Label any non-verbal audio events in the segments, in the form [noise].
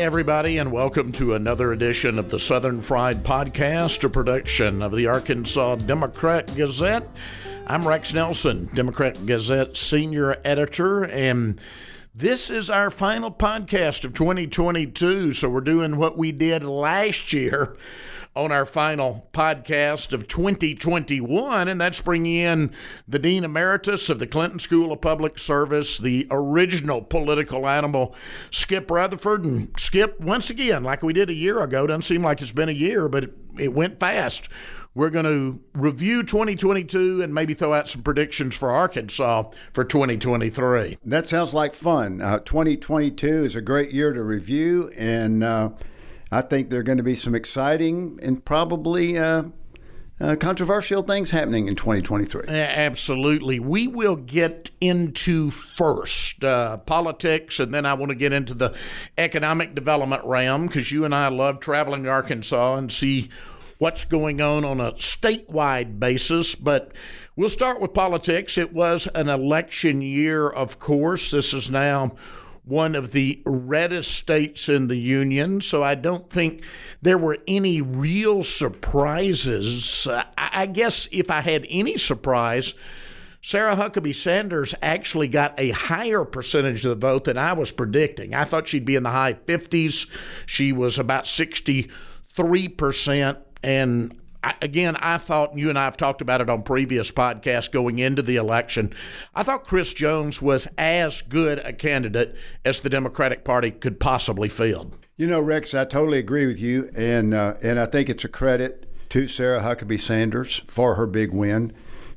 Everybody, and welcome to another edition of the Southern Fried Podcast, a production of the Arkansas Democrat Gazette. I'm Rex Nelson, Democrat Gazette senior editor, and this is our final podcast of 2022. So we're doing what we did last year on our final podcast of 2021, and that's bringing in the Dean Emeritus of the Clinton School of Public Service, the original political animal, Skip Rutherford. And Skip, once again, like we did a year ago, doesn't seem like it's been a year, but it, it went fast. We're going to review 2022 and maybe throw out some predictions for Arkansas for 2023. That sounds like fun. Uh, 2022 is a great year to review, and uh, I think there are going to be some exciting and probably uh, uh, controversial things happening in 2023. Absolutely. We will get into first uh, politics, and then I want to get into the economic development realm because you and I love traveling to Arkansas and see what's going on on a statewide basis. But we'll start with politics. It was an election year, of course. This is now one of the reddest states in the union, so I don't think there were any real surprises. I guess if I had any surprise, Sarah Huckabee Sanders actually got a higher percentage of the vote than I was predicting. I thought she'd be in the high 50s. She was about 63%. And again, I thought you and I have talked about it on previous podcasts going into the election. I thought Chris Jones was as good a candidate as the Democratic Party could possibly field. You know, Rex, I totally agree with you, and uh, and I think it's a credit to Sarah Huckabee Sanders for her big win.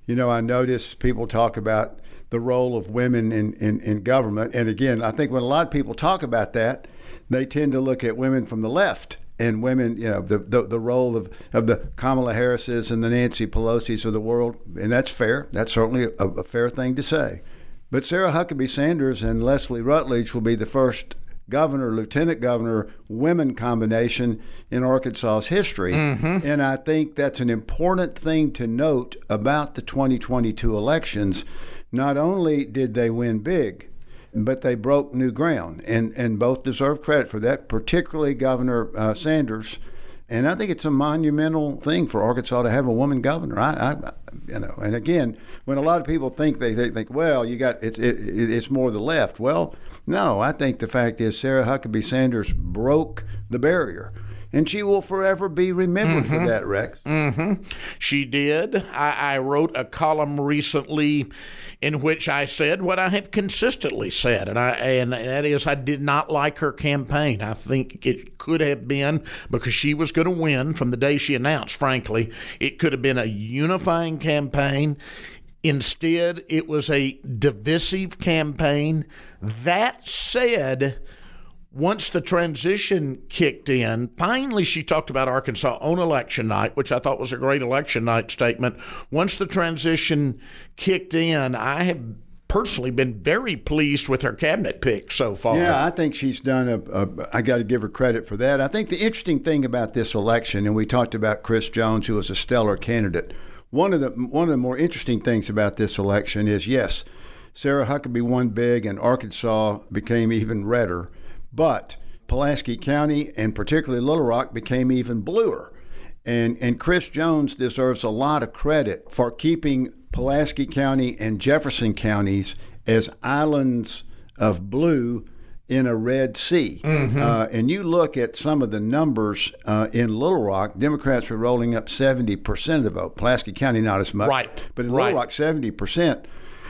You know, I notice people talk about the role of women in, in, in government, and again, I think when a lot of people talk about that, they tend to look at women from the left and women, you know, the, the, the role of, of the Kamala Harrises and the Nancy Pelosi's of the world, and that's fair. That's certainly a, a fair thing to say. But Sarah Huckabee Sanders and Leslie Rutledge will be the first governor, lieutenant governor, women combination in Arkansas's history. Mm-hmm. And I think that's an important thing to note about the 2022 elections. Not only did they win big, but they broke new ground, and, and both deserve credit for that, particularly Governor uh, Sanders. And I think it's a monumental thing for Arkansas to have a woman governor. I, I you know, and again, when a lot of people think they, they think, well, you got it's it, it's more the left. Well, no, I think the fact is Sarah Huckabee Sanders broke the barrier and she will forever be remembered mm-hmm. for that, Rex. Mm-hmm. She did. I, I, wrote a column recently in which I said what I have consistently said, and I and that is I did not like her campaign. I think it could have been because she was going to win from the day she announced. Frankly, it could have been a unifying campaign. Instead, it was a divisive campaign. That said once the transition kicked in, finally she talked about Arkansas on election night, which I thought was a great election night statement. Once the transition kicked in, I have personally been very pleased with her cabinet pick so far. Yeah, I think she's done a. a I got to give her credit for that. I think the interesting thing about this election, and we talked about Chris Jones, who was a stellar candidate. One of the one of the more interesting things about this election is yes, Sarah Huckabee won big, and Arkansas became even redder. But Pulaski County and particularly Little Rock became even bluer. And, and Chris Jones deserves a lot of credit for keeping Pulaski County and Jefferson counties as islands of blue in a red sea. Mm-hmm. Uh, and you look at some of the numbers uh, in Little Rock, Democrats were rolling up 70% of the vote. Pulaski County, not as much. Right. But in right. Little Rock, 70%.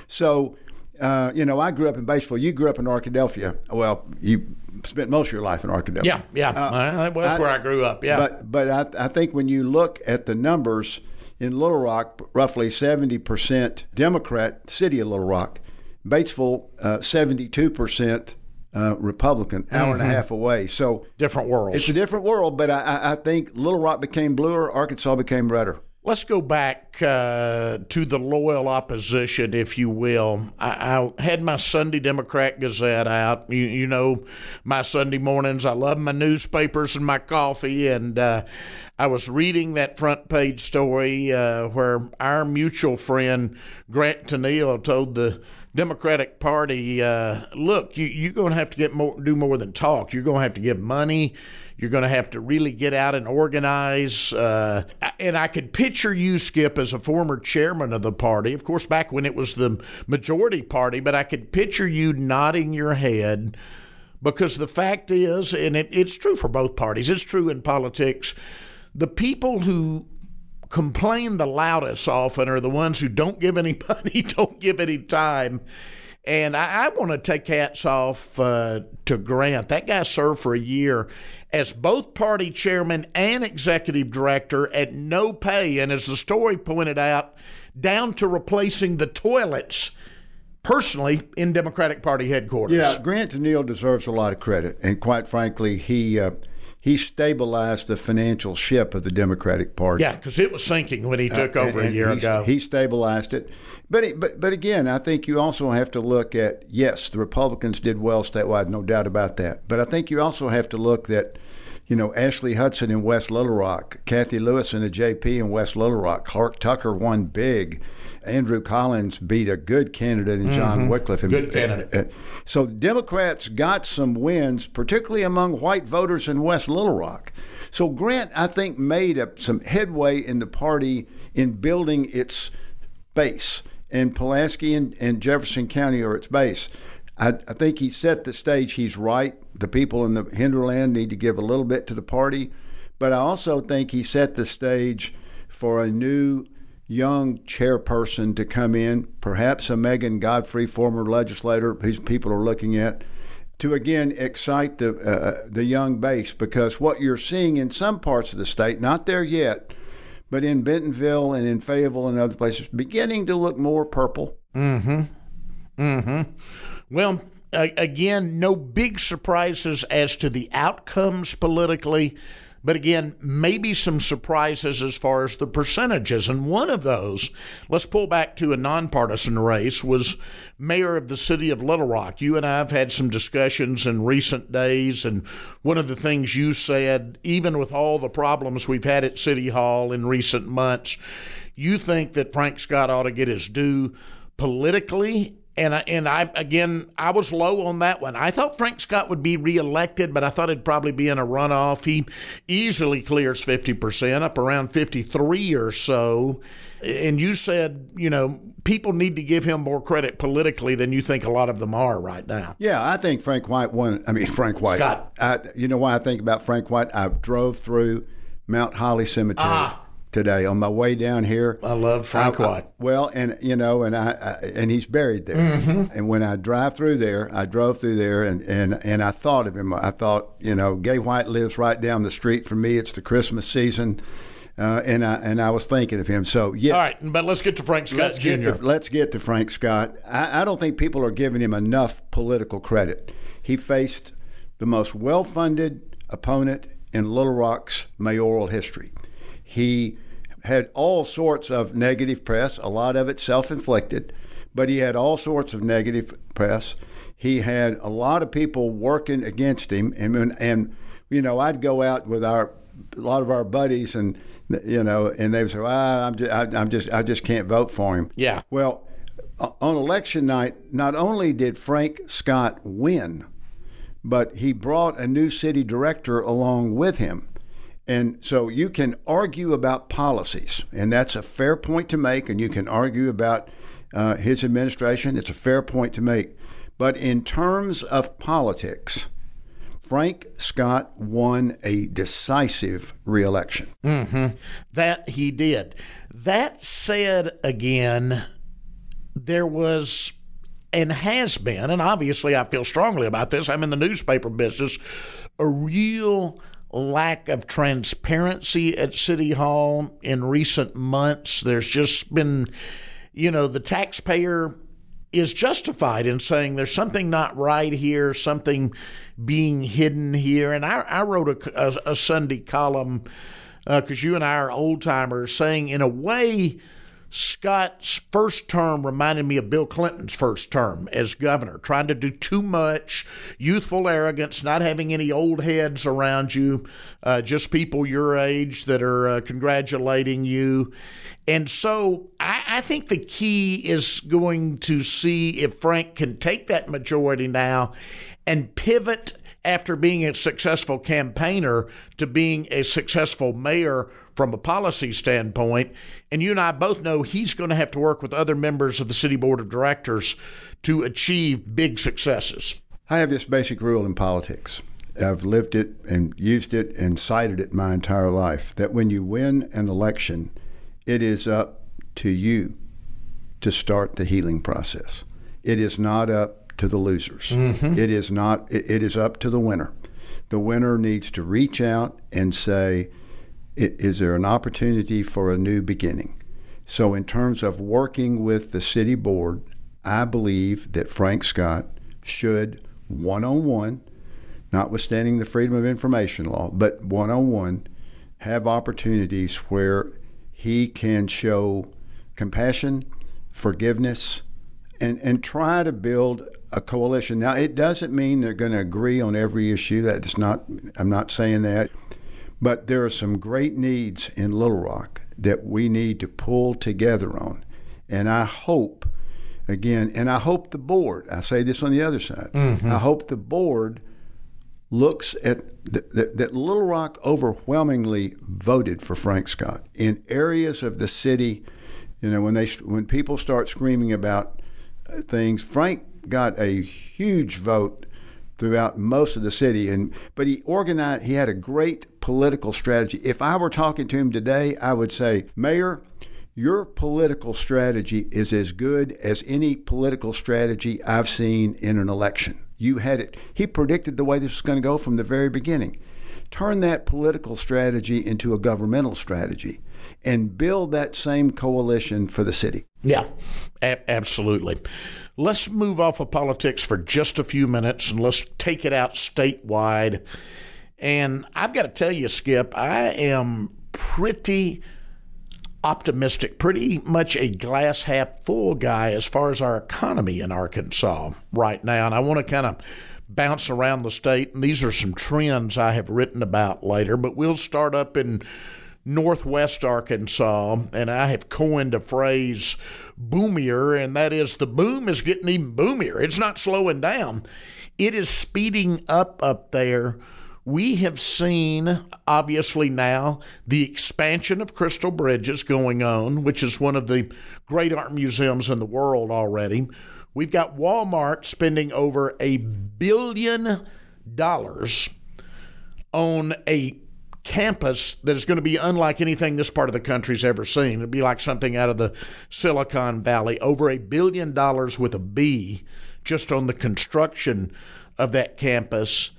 So, uh, you know, I grew up in Batesville. You grew up in Arkadelphia. Well, you spent most of your life in Arkadelphia. Yeah, yeah, uh, that was I, where I grew up. Yeah, but but I, I think when you look at the numbers in Little Rock, roughly seventy percent Democrat, city of Little Rock, Batesville, seventy-two uh, percent. Uh, Republican, hour mm-hmm. and a mm-hmm. half away. So different world. It's a different world, but I, I think Little Rock became bluer, Arkansas became redder. Let's go back uh, to the loyal opposition, if you will. I, I, had my Sunday Democrat Gazette out. You, you, know, my Sunday mornings, I love my newspapers and my coffee. And uh, I was reading that front page story uh, where our mutual friend Grant Tennille told the Democratic Party, uh, "Look, you, you're going to have to get more, do more than talk. You're going to have to give money. You're going to have to really get out and organize." Uh, and I could picture you, Skip, as a former chairman of the party. Of course, back when it was the majority party, but I could picture you nodding your head because the fact is, and it, it's true for both parties. It's true in politics the people who complain the loudest often are the ones who don't give any [laughs] money, don't give any time. And I, I want to take hats off uh, to Grant. That guy served for a year as both party chairman and executive director at no pay. And as the story pointed out, down to replacing the toilets personally in Democratic Party headquarters. Yeah, Grant Tennille deserves a lot of credit. And quite frankly, he. Uh, he stabilized the financial ship of the Democratic Party. Yeah, because it was sinking when he uh, took uh, over and, a year he, ago. He stabilized it, but it, but but again, I think you also have to look at yes, the Republicans did well statewide, no doubt about that. But I think you also have to look that. You know, Ashley Hudson in West Little Rock, Kathy Lewis in the JP in West Little Rock, Clark Tucker won big. Andrew Collins beat a good candidate in John mm-hmm. Wickliffe. Good candidate. So Democrats got some wins, particularly among white voters in West Little Rock. So Grant, I think, made a, some headway in the party in building its base. And Pulaski and, and Jefferson County are its base. I, I think he set the stage. He's right. The people in the hinterland need to give a little bit to the party. But I also think he set the stage for a new young chairperson to come in, perhaps a Megan Godfrey, former legislator, whose people are looking at, to again excite the uh, the young base because what you're seeing in some parts of the state, not there yet, but in Bentonville and in Fayetteville and other places, beginning to look more purple. Mm-hmm. Mm-hmm. Well, again, no big surprises as to the outcomes politically. But again, maybe some surprises as far as the percentages. And one of those, let's pull back to a nonpartisan race, was mayor of the city of Little Rock. You and I have had some discussions in recent days. And one of the things you said, even with all the problems we've had at City Hall in recent months, you think that Frank Scott ought to get his due politically and I, and I again I was low on that one. I thought Frank Scott would be reelected, but I thought it'd probably be in a runoff. He easily clears fifty percent, up around fifty three or so. And you said, you know, people need to give him more credit politically than you think a lot of them are right now. Yeah, I think Frank White won. I mean, [laughs] Frank White. Scott. I, you know why I think about Frank White? I drove through Mount Holly Cemetery. Ah today on my way down here. I love Frank I, White. I, well, and you know, and I, I and he's buried there. Mm-hmm. And when I drive through there, I drove through there, and and and I thought of him. I thought, you know, Gay White lives right down the street from me. It's the Christmas season. Uh, and I and I was thinking of him. So yeah. All right, but let's get to Frank Scott let's Jr. Get to, let's get to Frank Scott. I, I don't think people are giving him enough political credit. He faced the most well-funded opponent in Little Rock's mayoral history. He had all sorts of negative press, a lot of it self inflicted, but he had all sorts of negative press. He had a lot of people working against him, and and you know I'd go out with our a lot of our buddies, and you know, and they would say, well, I'm just, I, am just I just can't vote for him. Yeah. Well, on election night, not only did Frank Scott win, but he brought a new city director along with him. And so you can argue about policies, and that's a fair point to make, and you can argue about uh, his administration. It's a fair point to make. But in terms of politics, Frank Scott won a decisive reelection. Mm-hmm. That he did. That said, again, there was and has been, and obviously I feel strongly about this, I'm in the newspaper business, a real lack of transparency at City Hall in recent months. There's just been, you know, the taxpayer is justified in saying there's something not right here, something being hidden here. And I, I wrote a, a, a Sunday column because uh, you and I are old timers saying, in a way, Scott's first term reminded me of Bill Clinton's first term as governor, trying to do too much, youthful arrogance, not having any old heads around you, uh, just people your age that are uh, congratulating you. And so I, I think the key is going to see if Frank can take that majority now and pivot after being a successful campaigner to being a successful mayor from a policy standpoint. And you and I both know he's going to have to work with other members of the city board of directors to achieve big successes. I have this basic rule in politics. I've lived it and used it and cited it my entire life that when you win an election, it is up to you to start the healing process. It is not up to the losers. Mm-hmm. It is not it is up to the winner. The winner needs to reach out and say, is there an opportunity for a new beginning? So, in terms of working with the city board, I believe that Frank Scott should one on one, notwithstanding the Freedom of Information law, but one on one, have opportunities where he can show compassion, forgiveness, and, and try to build a coalition. Now, it doesn't mean they're going to agree on every issue. That's not, I'm not saying that. But there are some great needs in Little Rock that we need to pull together on. And I hope, again, and I hope the board, I say this on the other side, mm-hmm. I hope the board looks at that, that Little Rock overwhelmingly voted for Frank Scott in areas of the city. You know, when they when people start screaming about things, Frank got a huge vote throughout most of the city. And but he organized. He had a great political strategy. If I were talking to him today, I would say, Mayor. Your political strategy is as good as any political strategy I've seen in an election. You had it. He predicted the way this was going to go from the very beginning. Turn that political strategy into a governmental strategy and build that same coalition for the city. Yeah, a- absolutely. Let's move off of politics for just a few minutes and let's take it out statewide. And I've got to tell you, Skip, I am pretty optimistic, pretty much a glass half full guy as far as our economy in Arkansas right now. And I want to kind of bounce around the state. And these are some trends I have written about later, but we'll start up in northwest Arkansas, and I have coined a phrase boomier, and that is the boom is getting even boomier. It's not slowing down, it is speeding up up there. We have seen, obviously, now the expansion of Crystal Bridges going on, which is one of the great art museums in the world already. We've got Walmart spending over a billion dollars on a campus that is going to be unlike anything this part of the country's ever seen. It'll be like something out of the Silicon Valley. Over a billion dollars with a B just on the construction of that campus.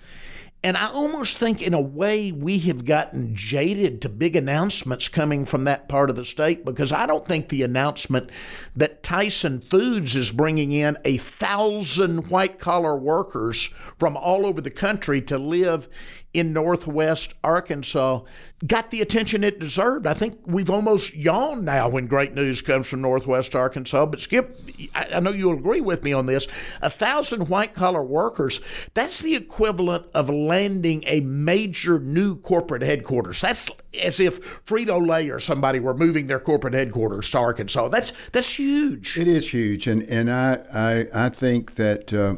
And I almost think, in a way, we have gotten jaded to big announcements coming from that part of the state because I don't think the announcement that Tyson Foods is bringing in a thousand white collar workers from all over the country to live in northwest Arkansas got the attention it deserved. I think we've almost yawned now when great news comes from northwest Arkansas. But Skip, I know you'll agree with me on this. A thousand white collar workers, that's the equivalent of landing a major new corporate headquarters. That's as if Frito Lay or somebody were moving their corporate headquarters to Arkansas. That's that's huge. It is huge, and and I I, I think that. Uh,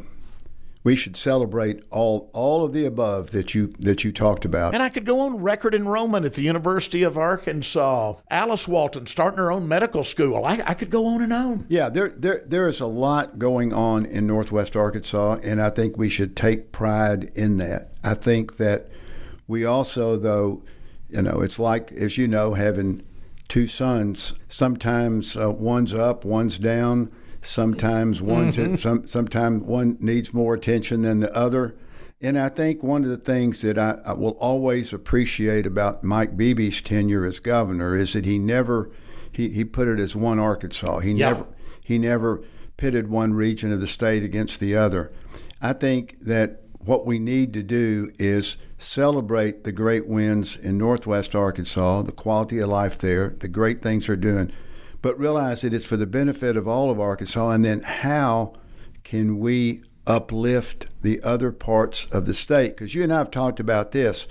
we should celebrate all all of the above that you that you talked about. And I could go on record enrollment at the University of Arkansas. Alice Walton starting her own medical school. I, I could go on and on. Yeah, there there there is a lot going on in Northwest Arkansas, and I think we should take pride in that. I think that we also, though, you know, it's like as you know, having two sons. Sometimes uh, one's up, one's down Sometimes one mm-hmm. some sometimes one needs more attention than the other. And I think one of the things that I, I will always appreciate about Mike Beebe's tenure as governor is that he never he, he put it as one Arkansas. He yeah. never he never pitted one region of the state against the other. I think that what we need to do is celebrate the great wins in Northwest Arkansas, the quality of life there, the great things they're doing but realize that it's for the benefit of all of Arkansas. And then how can we uplift the other parts of the state? Because you and I have talked about this.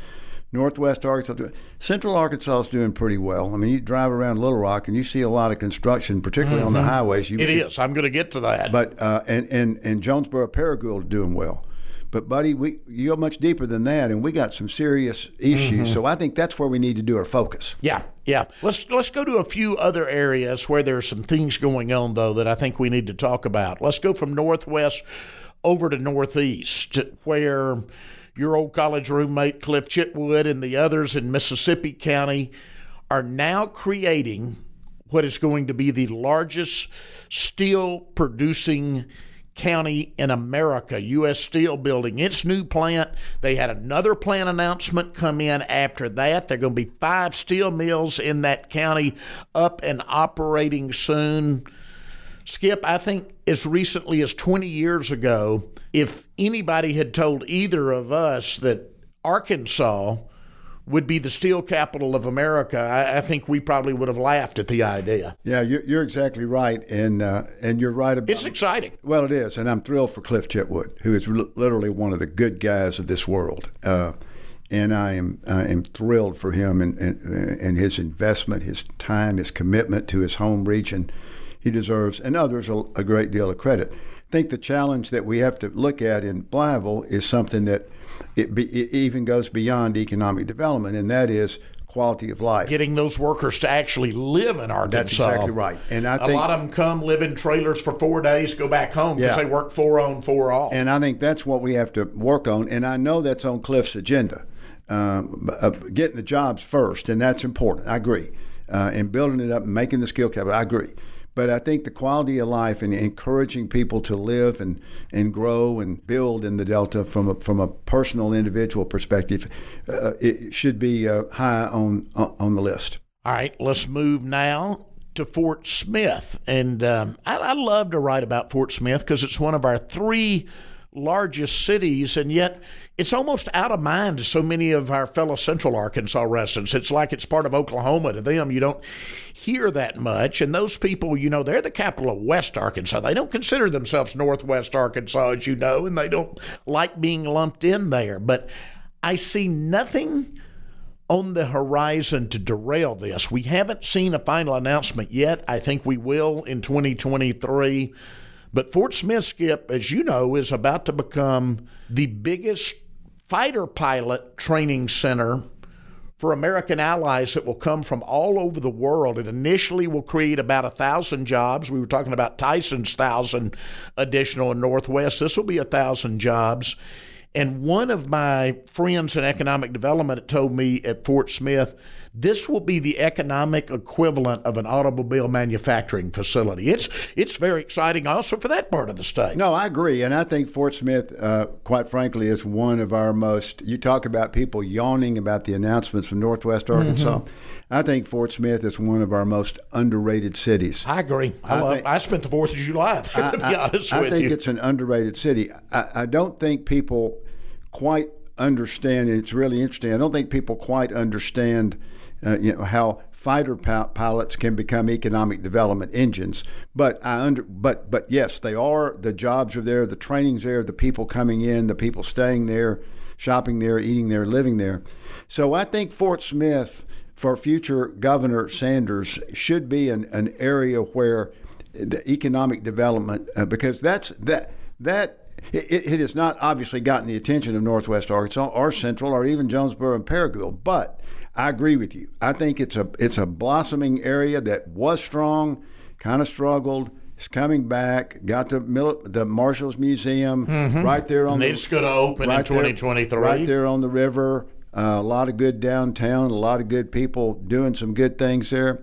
Northwest Arkansas, Central Arkansas is doing pretty well. I mean, you drive around Little Rock and you see a lot of construction, particularly mm-hmm. on the mm-hmm. highways. You, it is. I'm going to get to that. But uh, and and and Jonesboro Paragould doing well. But buddy, we you go much deeper than that, and we got some serious issues. Mm-hmm. So I think that's where we need to do our focus. Yeah, yeah. Let's let's go to a few other areas where there's some things going on though that I think we need to talk about. Let's go from northwest over to northeast, where your old college roommate Cliff Chitwood and the others in Mississippi County are now creating what is going to be the largest steel producing county in America, U.S. Steel building its new plant. They had another plant announcement come in after that. There are going to be five steel mills in that county up and operating soon. Skip, I think as recently as 20 years ago, if anybody had told either of us that Arkansas would be the steel capital of America, I, I, think we probably would have laughed at the idea. Yeah, you're, you're exactly right, and uh, and you're right about. It's exciting. Well, it is, and I'm thrilled for Cliff Chitwood, who is literally one of the good guys of this world. Uh, and I am I am thrilled for him and, and, and his investment, his time, his commitment to his home region. He deserves, and others, a, a great deal of credit. I think the challenge that we have to look at in Blytheville is something that it, be, it even goes beyond economic development, and that is quality of life. Getting those workers to actually live in Arkansas. That's exactly right. And I think a lot of them come live in trailers for four days, go back home because yeah. they work four on, four off. And I think that's what we have to work on. And I know that's on Cliff's agenda. Um, uh, getting the jobs first, and that's important. I agree. Uh, and building it up and making the skill capital, I agree. But I think the quality of life and encouraging people to live and, and grow and build in the Delta from a, from a personal individual perspective, uh, it should be uh, high on on the list. All right, let's move now to Fort Smith, and um, I, I love to write about Fort Smith because it's one of our three largest cities, and yet it's almost out of mind to so many of our fellow Central Arkansas residents. It's like it's part of Oklahoma to them. You don't hear that much. And those people, you know, they're the capital of West Arkansas. They don't consider themselves Northwest Arkansas, as you know, and they don't like being lumped in there. But I see nothing on the horizon to derail this. We haven't seen a final announcement yet. I think we will in 2023. But Fort Smith, Skip, as you know, is about to become the biggest fighter pilot training center for American allies that will come from all over the world. It initially will create about a thousand jobs. We were talking about Tyson's thousand additional in Northwest. This will be a thousand jobs. And one of my friends in economic development told me at Fort Smith, this will be the economic equivalent of an automobile manufacturing facility. It's it's very exciting also for that part of the state. No, I agree, and I think Fort Smith, uh, quite frankly, is one of our most. You talk about people yawning about the announcements from Northwest Arkansas. Mm-hmm. I think Fort Smith is one of our most underrated cities. I agree. I, I love. Think, I spent the Fourth of July there. To be honest I, with you, I think it's an underrated city. I, I don't think people quite understand. And it's really interesting. I don't think people quite understand. Uh, you know how fighter pilots can become economic development engines. But I under but but yes, they are. The jobs are there. The training's there. The people coming in. The people staying there, shopping there, eating there, living there. So I think Fort Smith for future Governor Sanders should be an, an area where the economic development uh, because that's that that it, it, has not obviously gotten the attention of Northwest Arkansas or Central or even Jonesboro and Paragould. But I agree with you. I think it's a it's a blossoming area that was strong, kind of struggled. It's coming back. Got the the Marshals Museum mm-hmm. right there on. And it's going to open right in 2023. right there on the river. Uh, a lot of good downtown. A lot of good people doing some good things there.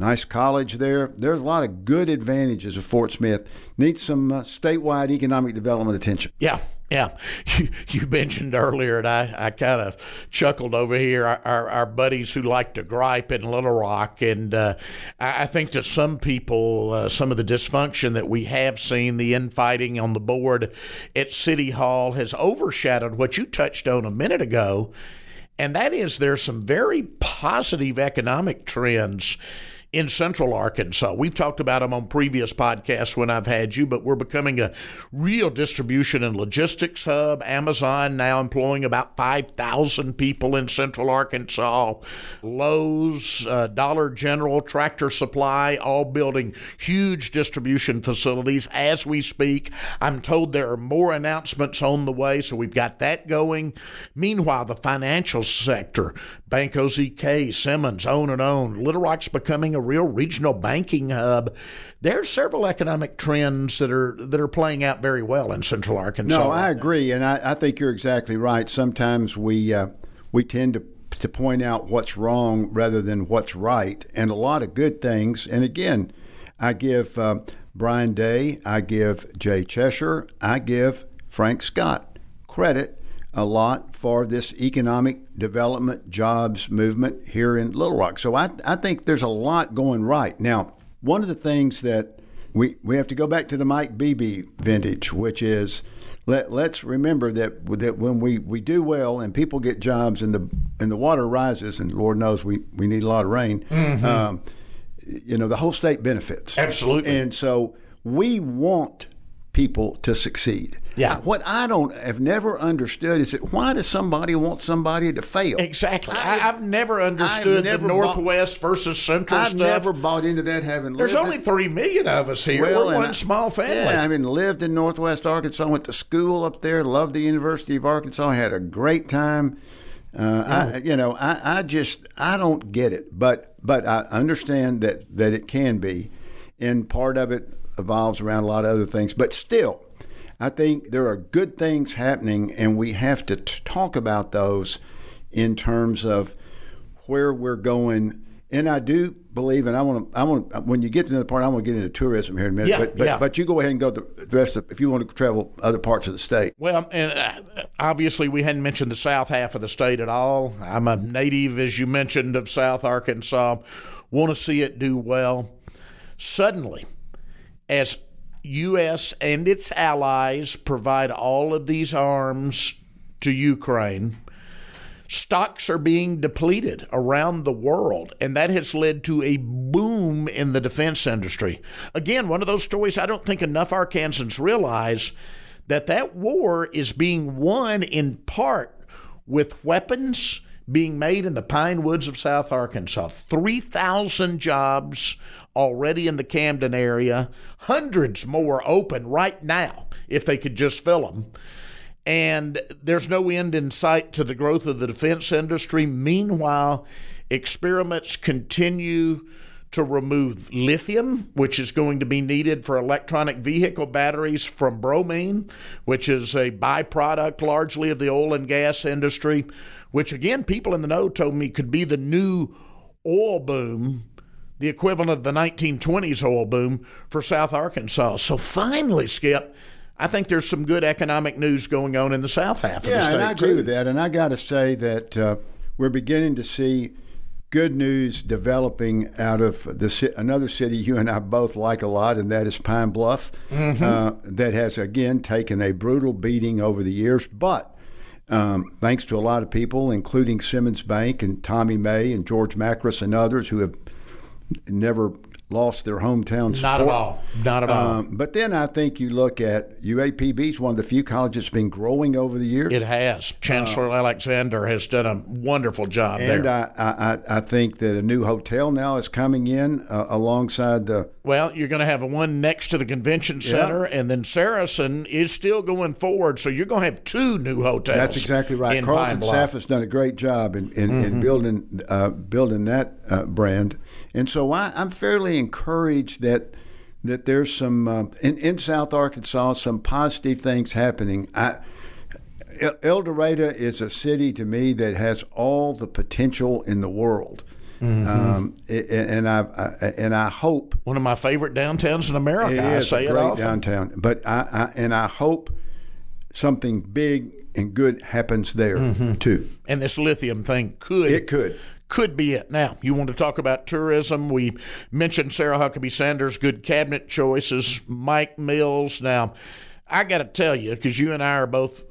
Nice college there. There's a lot of good advantages of Fort Smith. Needs some uh, statewide economic development attention. Yeah, yeah. [laughs] You, you mentioned earlier, and I, I kind of chuckled over here, our, our, our, buddies who like to gripe in Little Rock. And uh, I, I, think to some people, uh, some of the dysfunction that we have seen, the infighting on the board at City Hall, has overshadowed what you touched on a minute ago. And that is there's some very positive economic trends in central Arkansas. We've talked about them on previous podcasts when I've had you, but we're becoming a real distribution and logistics hub. Amazon now employing about 5,000 people in central Arkansas. Lowe's, uh, Dollar General, Tractor Supply, all building huge distribution facilities as we speak. I'm told there are more announcements on the way, so we've got that going. Meanwhile, the financial sector, Bank OZK, Simmons, on and on. Little Rock's becoming a real regional banking hub. There are several economic trends that are that are playing out very well in Central Arkansas. No, I agree, and I, I think you're exactly right. Sometimes we uh, we tend to to point out what's wrong rather than what's right, and a lot of good things. And again, I give uh, Bryan Day, I give Jay Chesshir, I give Frank Scott credit a lot for this economic development jobs movement here in Little Rock. So I, I think there's a lot going right. Now, one of the things that we, we have to go back to the Mike Beebe vintage, which is let, let's remember that that when we, we do well and people get jobs and the and the water rises and Lord knows we, we need a lot of rain, mm-hmm. um, you know the whole state benefits absolutely, and so we want people to succeed. Yeah. What I don't have never understood is that why does somebody want somebody to fail? Exactly. I, have never understood never the Northwest bought, versus Central I've stuff. never bought into that. Having there's only in, three million of us here. Well, We're one I, small family. Yeah, I mean, lived in Northwest Arkansas. Went to school up there. Loved the University of Arkansas. Had a great time. Uh, I, you know, I, I just I don't get it, but but I understand that that it can be, and part of it evolves around a lot of other things. But still, I think there are good things happening, and we have to t- talk about those in terms of where we're going. And I do believe, and I want to, I want when you get to the part, I want to get into tourism here in a minute. Yeah, but, but, yeah. but you go ahead and go the, the rest of, if you want to travel other parts of the state. Well, and uh, obviously we hadn't mentioned the south half of the state at all. I'm a native, as you mentioned, of South Arkansas. Want to see it do well. Suddenly, as U.S. and its allies provide all of these arms to Ukraine, stocks are being depleted around the world, and that has led to a boom in the defense industry. Again, one of those stories I don't think enough Arkansans realize that that war is being won in part with weapons being made in the pine woods of South Arkansas. 3,000 jobs already in the Camden area, hundreds more open right now if they could just fill them. And there's no end in sight to the growth of the defense industry. Meanwhile, experiments continue to remove lithium, which is going to be needed for electronic vehicle batteries from bromine, which is a byproduct largely of the oil and gas industry, which again, people in the know told me could be the new oil boom the equivalent of the 1920s oil boom for South Arkansas. So finally, Skip, I think there's some good economic news going on in the south half yeah, of the state. Yeah, and I agree too. with that. And I got to say that uh, we're beginning to see good news developing out of the another city you and I both like a lot, and that is Pine Bluff. Mm-hmm. Uh, that has again taken a brutal beating over the years, but um, thanks to a lot of people, including Simmons Bank and Tommy May and George Makris and others who have never lost their hometown support. Not at all. Not at all. Um, but then I think you look at UAPB is one of the few colleges that's been growing over the years. It has. Chancellor uh, Alexander has done a wonderful job and there. And I, I, I think that a new hotel now is coming in uh, alongside the. Well, you're going to have one next to the convention center, yeah. and then Saracen is still going forward, so you're going to have two new hotels. That's exactly right. Carlton Saffa has done a great job in, in, mm-hmm. in building uh, building that uh, brand, and so I, I'm fairly encouraged that that there's some uh, in, in South Arkansas some positive things happening. I, El Dorado is a city to me that has all the potential in the world. Mm-hmm. Um, and I, I, and I hope one of my favorite downtowns in America. It is I say a great downtown, but I, I, and I hope something big and good happens there mm-hmm. too. And this lithium thing could it could could be it. Now, you want to talk about tourism? We mentioned Sarah Huckabee Sanders, good cabinet choices, Mike Mills. Now, I got to tell you, because you and I are both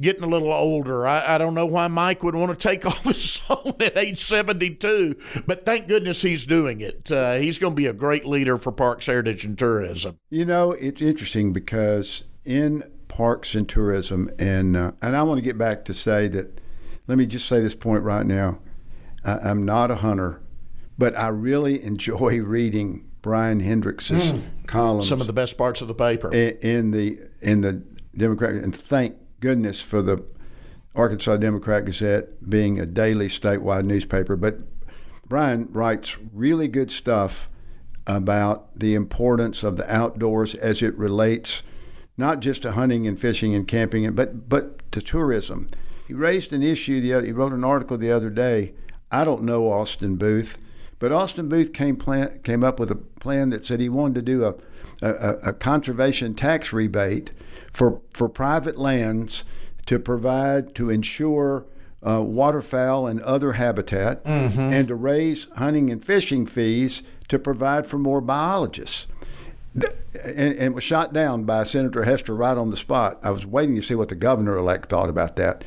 getting a little older. I, I don't know why Mike would want to take [laughs] all this on at age 72, but thank goodness he's doing it. Uh, he's going to be a great leader for Parks, Heritage, and Tourism. You know, it's interesting because in parks and tourism, and uh, and I want to get back to say that. Let me just say this point right now. I, I'm not a hunter, but I really enjoy reading Bryan Hendricks's mm. columns. Some of the best parts of the paper in, in the in the Democrat, and thank goodness for the Arkansas Democrat Gazette being a daily statewide newspaper. But Bryan writes really good stuff about the importance of the outdoors as it relates not just to hunting and fishing and camping, but but to tourism. He raised an issue. The other, he wrote an article the other day. I don't know Austin Booth, but Austin Booth came plan, came up with a plan that said he wanted to do a, a, a conservation tax rebate for for private lands to provide to ensure uh, waterfowl and other habitat, mm-hmm. and to raise hunting and fishing fees to provide for more biologists. And, and was shot down by Senator Hester right on the spot. I was waiting to see what the governor elect thought about that.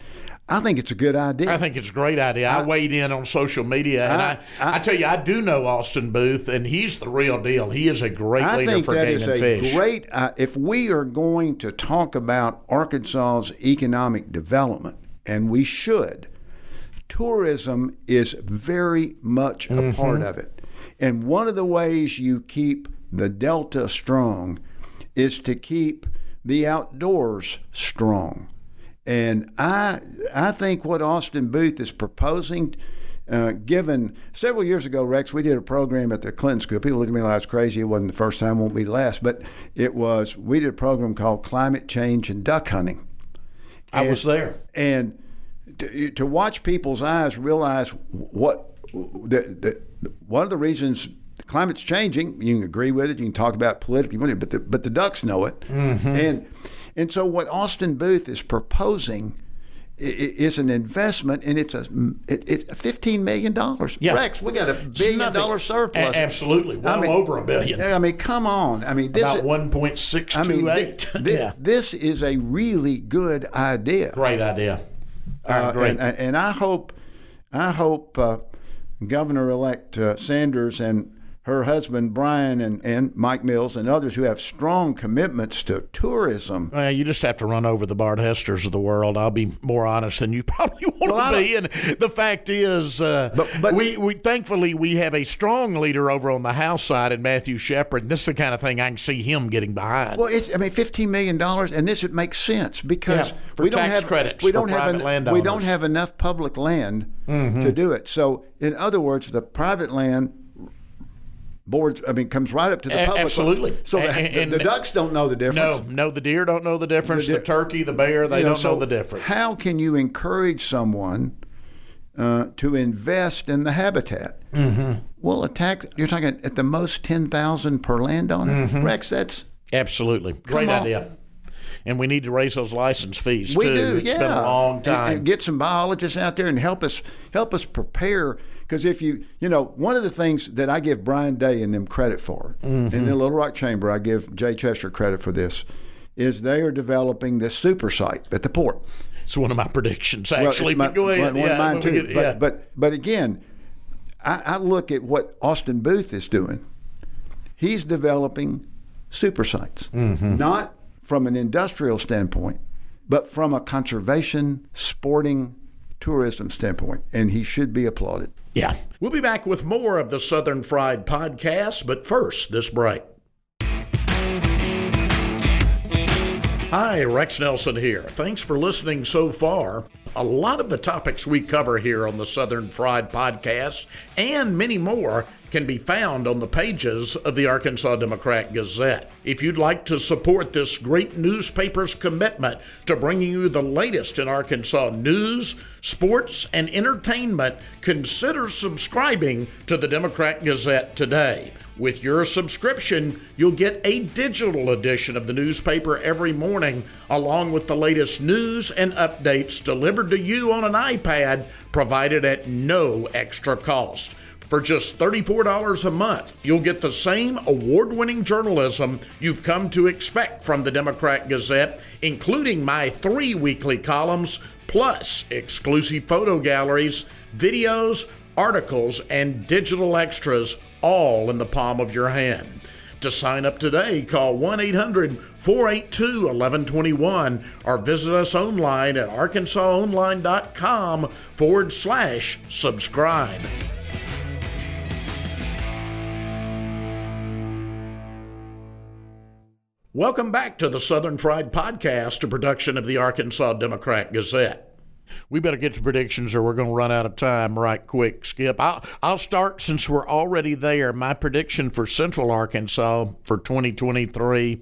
I think it's a good idea. I think it's a great idea. I, I weighed in on social media, and I, I, I, tell you, I do know Austin Booth, and he's the real deal. He is a great I leader think for that game is and a fish. Great. Uh, if we are going to talk about Arkansas's economic development, and we should, tourism is very much a mm-hmm. part of it. And one of the ways you keep the Delta strong is to keep the outdoors strong. And I, I think what Austin Booth is proposing, uh, given several years ago, Rex, we did a program at the Clinton School. People looked at me like I was crazy. It wasn't the first time, won't be the last, but it was. We did a program called Climate Change and Duck Hunting. I was there, and to, to watch people's eyes realize what the, the one of the reasons the climate's changing. You can agree with it. You can talk about politically, but the but the ducks know it, mm-hmm. and and so what Austin Booth is proposing is an investment, and it's a it's fifteen million dollars. Yeah. Rex, we got a billion dollar surplus. A- absolutely, well I mean, over a billion. I mean, come on. I mean, this about one point six two eight. [laughs] Yeah, this is a really good idea. Great idea. Uh, and, and, I hope, I hope uh, Governor-elect uh, Sanders and her husband Bryan and, and Mike Mills and others who have strong commitments to tourism. Well, you just have to run over the Bart Hesters of the world. I'll be more honest than you [laughs] probably want well, to be. And the fact is, uh, but, but, we, we thankfully we have a strong leader over on the House side in Matthew Shepherd. This is the kind of thing I can see him getting behind. Well, it's I mean, fifteen million dollars, and this it makes sense because yeah, we don't have credits. We don't have en- we don't have enough public land mm-hmm. to do it. So, in other words, the private land boards. I mean, comes right up to the public. Absolutely. So the, and, the, the, ducks don't know the difference. No, no, the deer don't know the difference. The, the turkey, the bear, they you know, don't so know the difference. How can you encourage someone uh, to invest in the habitat? Mm-hmm. Well, a tax. You're talking at the most ten thousand per landowner. Mm-hmm. Rex, that's absolutely great idea and we need to raise those license fees we too. Do, it's yeah. been a long time. And, and, get some biologists out there and help us help us prepare because if you, you know, one of the things that I give Bryan Day and them credit for, mm-hmm. in the Little Rock Chamber, I give Jay Chesshir credit for this, is they are developing this super site at the port. It's one of my predictions, actually. Well, my, go ahead. One, yeah, of mine too. Get, but, yeah. but, but again, I, I look at what Austin Booth is doing. He's developing super sites, mm-hmm. not from an industrial standpoint, but from a conservation, sporting, tourism standpoint, and he should be applauded. Yeah. We'll be back with more of the Southern Fried podcast, but first, this break. Hi, Rex Nelson here. Thanks for listening so far. A lot of the topics we cover here on the Southern Fried podcast and many more can be found on the pages of the Arkansas Democrat Gazette. If you'd like to support this great newspaper's commitment to bringing you the latest in Arkansas news, sports, and entertainment, consider subscribing to the Democrat Gazette today. With your subscription, you'll get a digital edition of the newspaper every morning, along with the latest news and updates delivered to you on an iPad, provided at no extra cost. For just $34 a month, you'll get the same award winning journalism you've come to expect from the Democrat Gazette, including my three weekly columns, plus exclusive photo galleries, videos, articles, and digital extras, all in the palm of your hand. To sign up today, call 1 800 482 1121 or visit us online at arkansasonline.com forward slash subscribe. Welcome back to the Southern Fried Podcast, a production of the Arkansas Democrat Gazette. We better get to predictions or we're going to run out of time right quick, Skip. I'll, I'll start since we're already there. My prediction for Central Arkansas for 2023,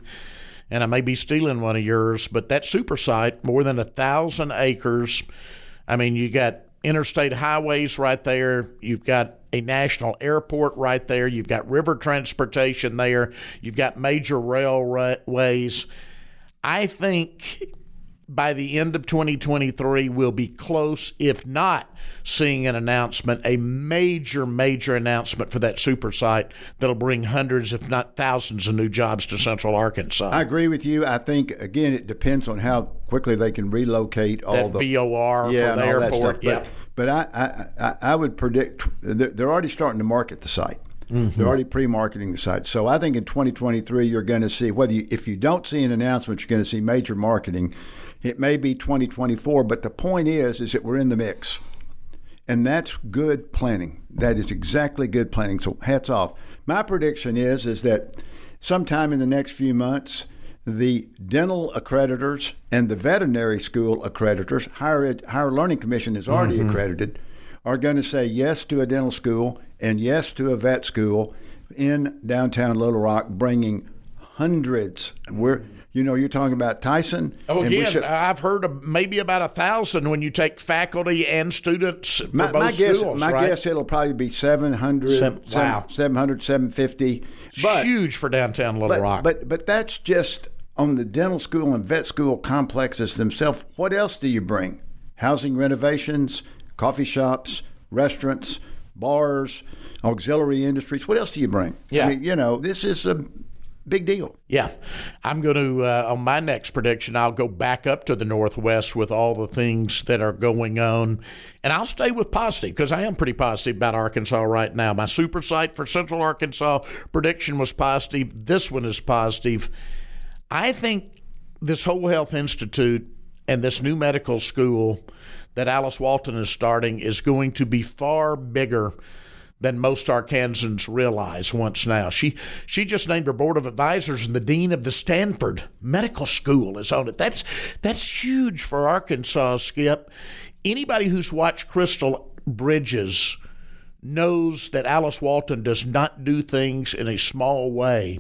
and I may be stealing one of yours, but that super site, more than a thousand acres. I mean, you got interstate highways right there. You've got a national airport right there. You've got river transportation there. You've got major railways. I think by the end of 2023, we'll be close, if not seeing an announcement, a major, major announcement for that super site that'll bring hundreds, if not thousands, of new jobs to Central Arkansas. I agree with you. I think, again, it depends on how quickly they can relocate all that the VOR yeah, for the airport. That stuff. But, yeah. but I, I, I would predict they're already starting to market the site. Mm-hmm. They're already pre-marketing the site. So I think in 2023 you're going to see whether you, if you don't see an announcement, you're going to see major marketing it may be 2024, but the point is, is that we're in the mix. And that's good planning. That is exactly good planning. So hats off. My prediction is, is that sometime in the next few months, the dental accreditors and the veterinary school accreditors, higher, ed, higher learning commission is already mm-hmm. accredited, are going to say yes to a dental school and yes to a vet school in downtown Little Rock, bringing hundreds. We're you know, you're talking about Tyson. Oh, again, should, I've heard of maybe about a thousand when you take faculty and students for my, both my guess, schools. My right? guess it'll probably be 700, Seven, wow. 700, 750. But, Huge for downtown Little but, Rock. But but that's just on the dental school and vet school complexes themselves. What else do you bring? Housing renovations, coffee shops, restaurants, bars, auxiliary industries. What else do you bring? Yeah. I mean, you know, this is a big deal. Yeah. I'm going to, uh, on my next prediction, I'll go back up to the Northwest with all the things that are going on. And I'll stay with positive because I am pretty positive about Arkansas right now. My super site for Central Arkansas prediction was positive. This one is positive. I think this Whole Health Institute and this new medical school that Alice Walton is starting is going to be far bigger than most Arkansans realize once now. She she just named her board of advisors and the dean of the Stanford Medical School is on it. That's that's huge for Arkansas, Skip. Anybody who's watched Crystal Bridges knows that Alice Walton does not do things in a small way.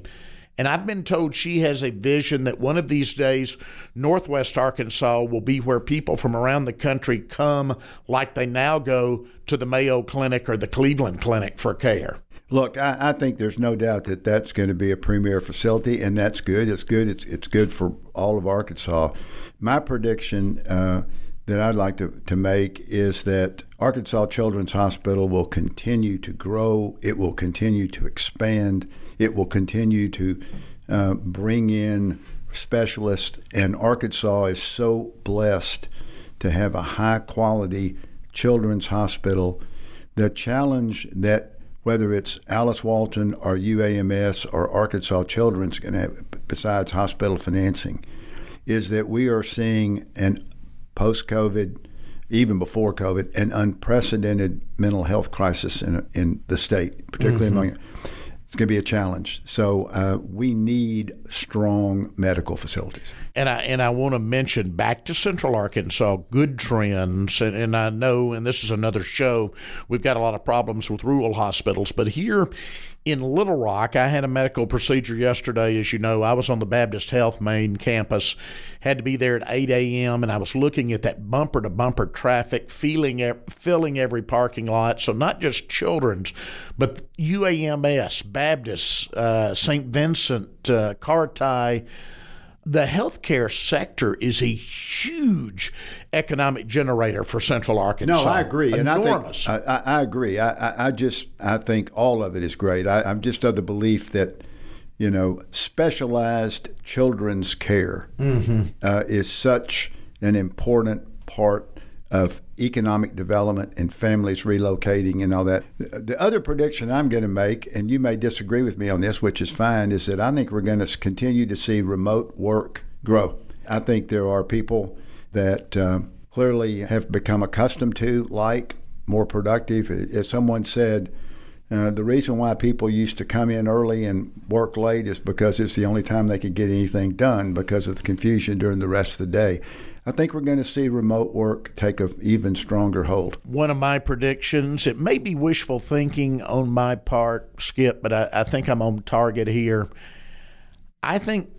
And I've been told she has a vision that one of these days, Northwest Arkansas will be where people from around the country come, like they now go to the Mayo Clinic or the Cleveland Clinic for care. Look, I, I, think there's no doubt that that's going to be a premier facility, and that's good. It's good. It's it's good for all of Arkansas. My prediction uh, that I'd like to, to make is that Arkansas Children's Hospital will continue to grow. It will continue to expand it will continue to uh, bring in specialists, and Arkansas is so blessed to have a high quality children's hospital. The challenge that whether it's Alice Walton or UAMS or Arkansas Children's going to have, besides hospital financing, is that we are seeing an post COVID, even before COVID, an unprecedented mental health crisis in, in the state, particularly mm-hmm. among it's going to be a challenge. So uh, we need strong medical facilities. And I and I want to mention back to Central Arkansas, good trends. And, and I know, and this is another show, we've got a lot of problems with rural hospitals, but here in Little Rock, I had a medical procedure yesterday. As you know, I was on the Baptist Health main campus, had to be there at 8 a.m., and I was looking at that bumper to bumper traffic, feeling, filling every parking lot. So, not just children's, but UAMS, Baptist, uh, St. Vincent, uh, Carti, the healthcare sector is a huge economic generator for Central Arkansas. No, I agree, Enormous. and I think I, I agree. I, I, just I think all of it is great. I, I'm just of the belief that you know specialized children's care uh, is such an important part of economic development and families relocating and all that. The the other prediction I'm going to make, and you may disagree with me on this, which is fine, is that I think we're going to continue to see remote work grow. I think there are people that um, clearly have become accustomed to, like, more productive. As someone said, uh, the reason why people used to come in early and work late is because it's the only time they could get anything done because of the confusion during the rest of the day. I think we're going to see remote work take an even stronger hold. One of my predictions, it may be wishful thinking on my part, Skip, but I, I think I'm on target here. I think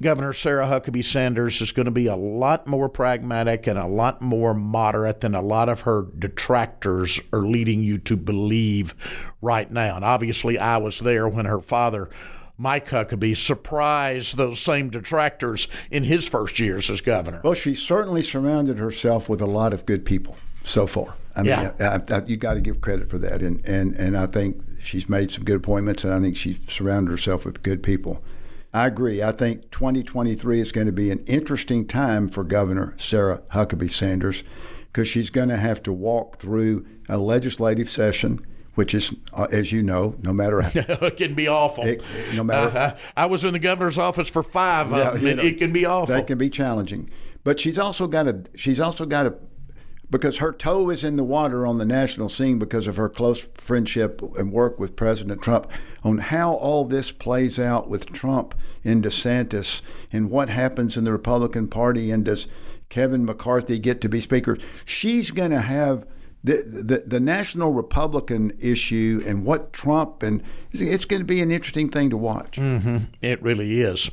Governor Sarah Huckabee Sanders is going to be a lot more pragmatic and a lot more moderate than a lot of her detractors are leading you to believe right now. And obviously, I was there when her father, Mike Huckabee, surprised those same detractors in his first years as governor. Well, she certainly surrounded herself with a lot of good people so far. I mean, Yeah. I, I, you got to give credit for that, and, and and I think she's made some good appointments, and I think she's surrounded herself with good people. I agree. I think 2023 is going to be an interesting time for Governor Sarah Huckabee Sanders because she's going to have to walk through a legislative session, which is, uh, as you know, no matter how [laughs] it can be awful. It- no matter- Uh, I, I was in the governor's office for five Yeah, of them. know, it can be awful. That can be challenging. But she's also got a. she's also got to because her toe is in the water on the national scene because of her close friendship and work with President Trump on how all this plays out with Trump and DeSantis and what happens in the Republican Party and does Kevin McCarthy get to be speaker? She's going to have the, the the national Republican issue and what Trump and it's going to be an interesting thing to watch. Mm-hmm. It really is.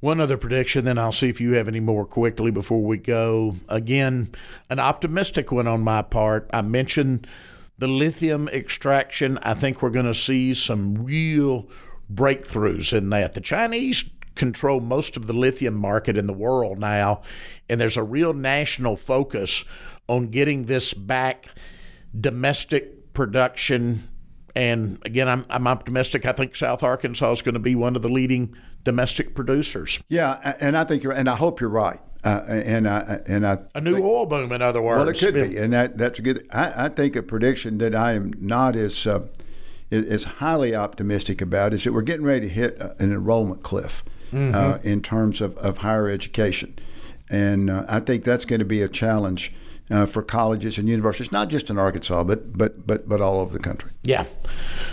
One other prediction, then I'll see if you have any more quickly before we go. Again, an optimistic one on my part. I mentioned the lithium extraction. I think we're going to see some real breakthroughs in that. The Chinese control most of the lithium market in the world now, and there's a real national focus on getting this back domestic production and again, I'm, I'm optimistic. I think South Arkansas is going to be one of the leading domestic producers. Yeah, and I think you're, and I hope you're right. Uh, and I and I A new oil boom, in other words. well, it could be, and that that's a good. I, I think a prediction that I am not as uh, is highly optimistic about is that we're getting ready to hit uh, an enrollment cliff uh, in terms of, of higher education, and uh, I think that's going to be a challenge uh, for colleges and universities, not just in Arkansas, but but but but all over the country. Yeah.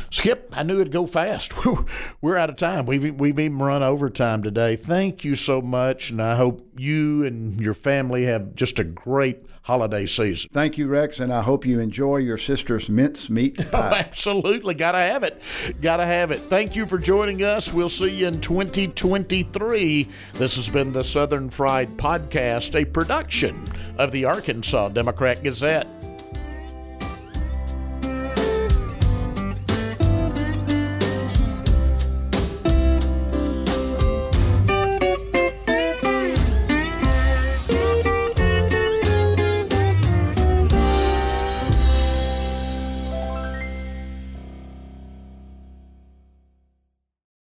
Skip, I knew it'd go fast. [laughs] We're out of time. We've, we've even run overtime today. Thank you so much, and I hope you and your family have just a great holiday season. Thank you, Rex, and I hope you enjoy your sister's mince meat [laughs] Oh, pie. absolutely. Got to have it. Got to have it. Thank you for joining us. We'll see you in 2023. This has been the Southern Fried Podcast, a production of the Arkansas Democrat Gazette.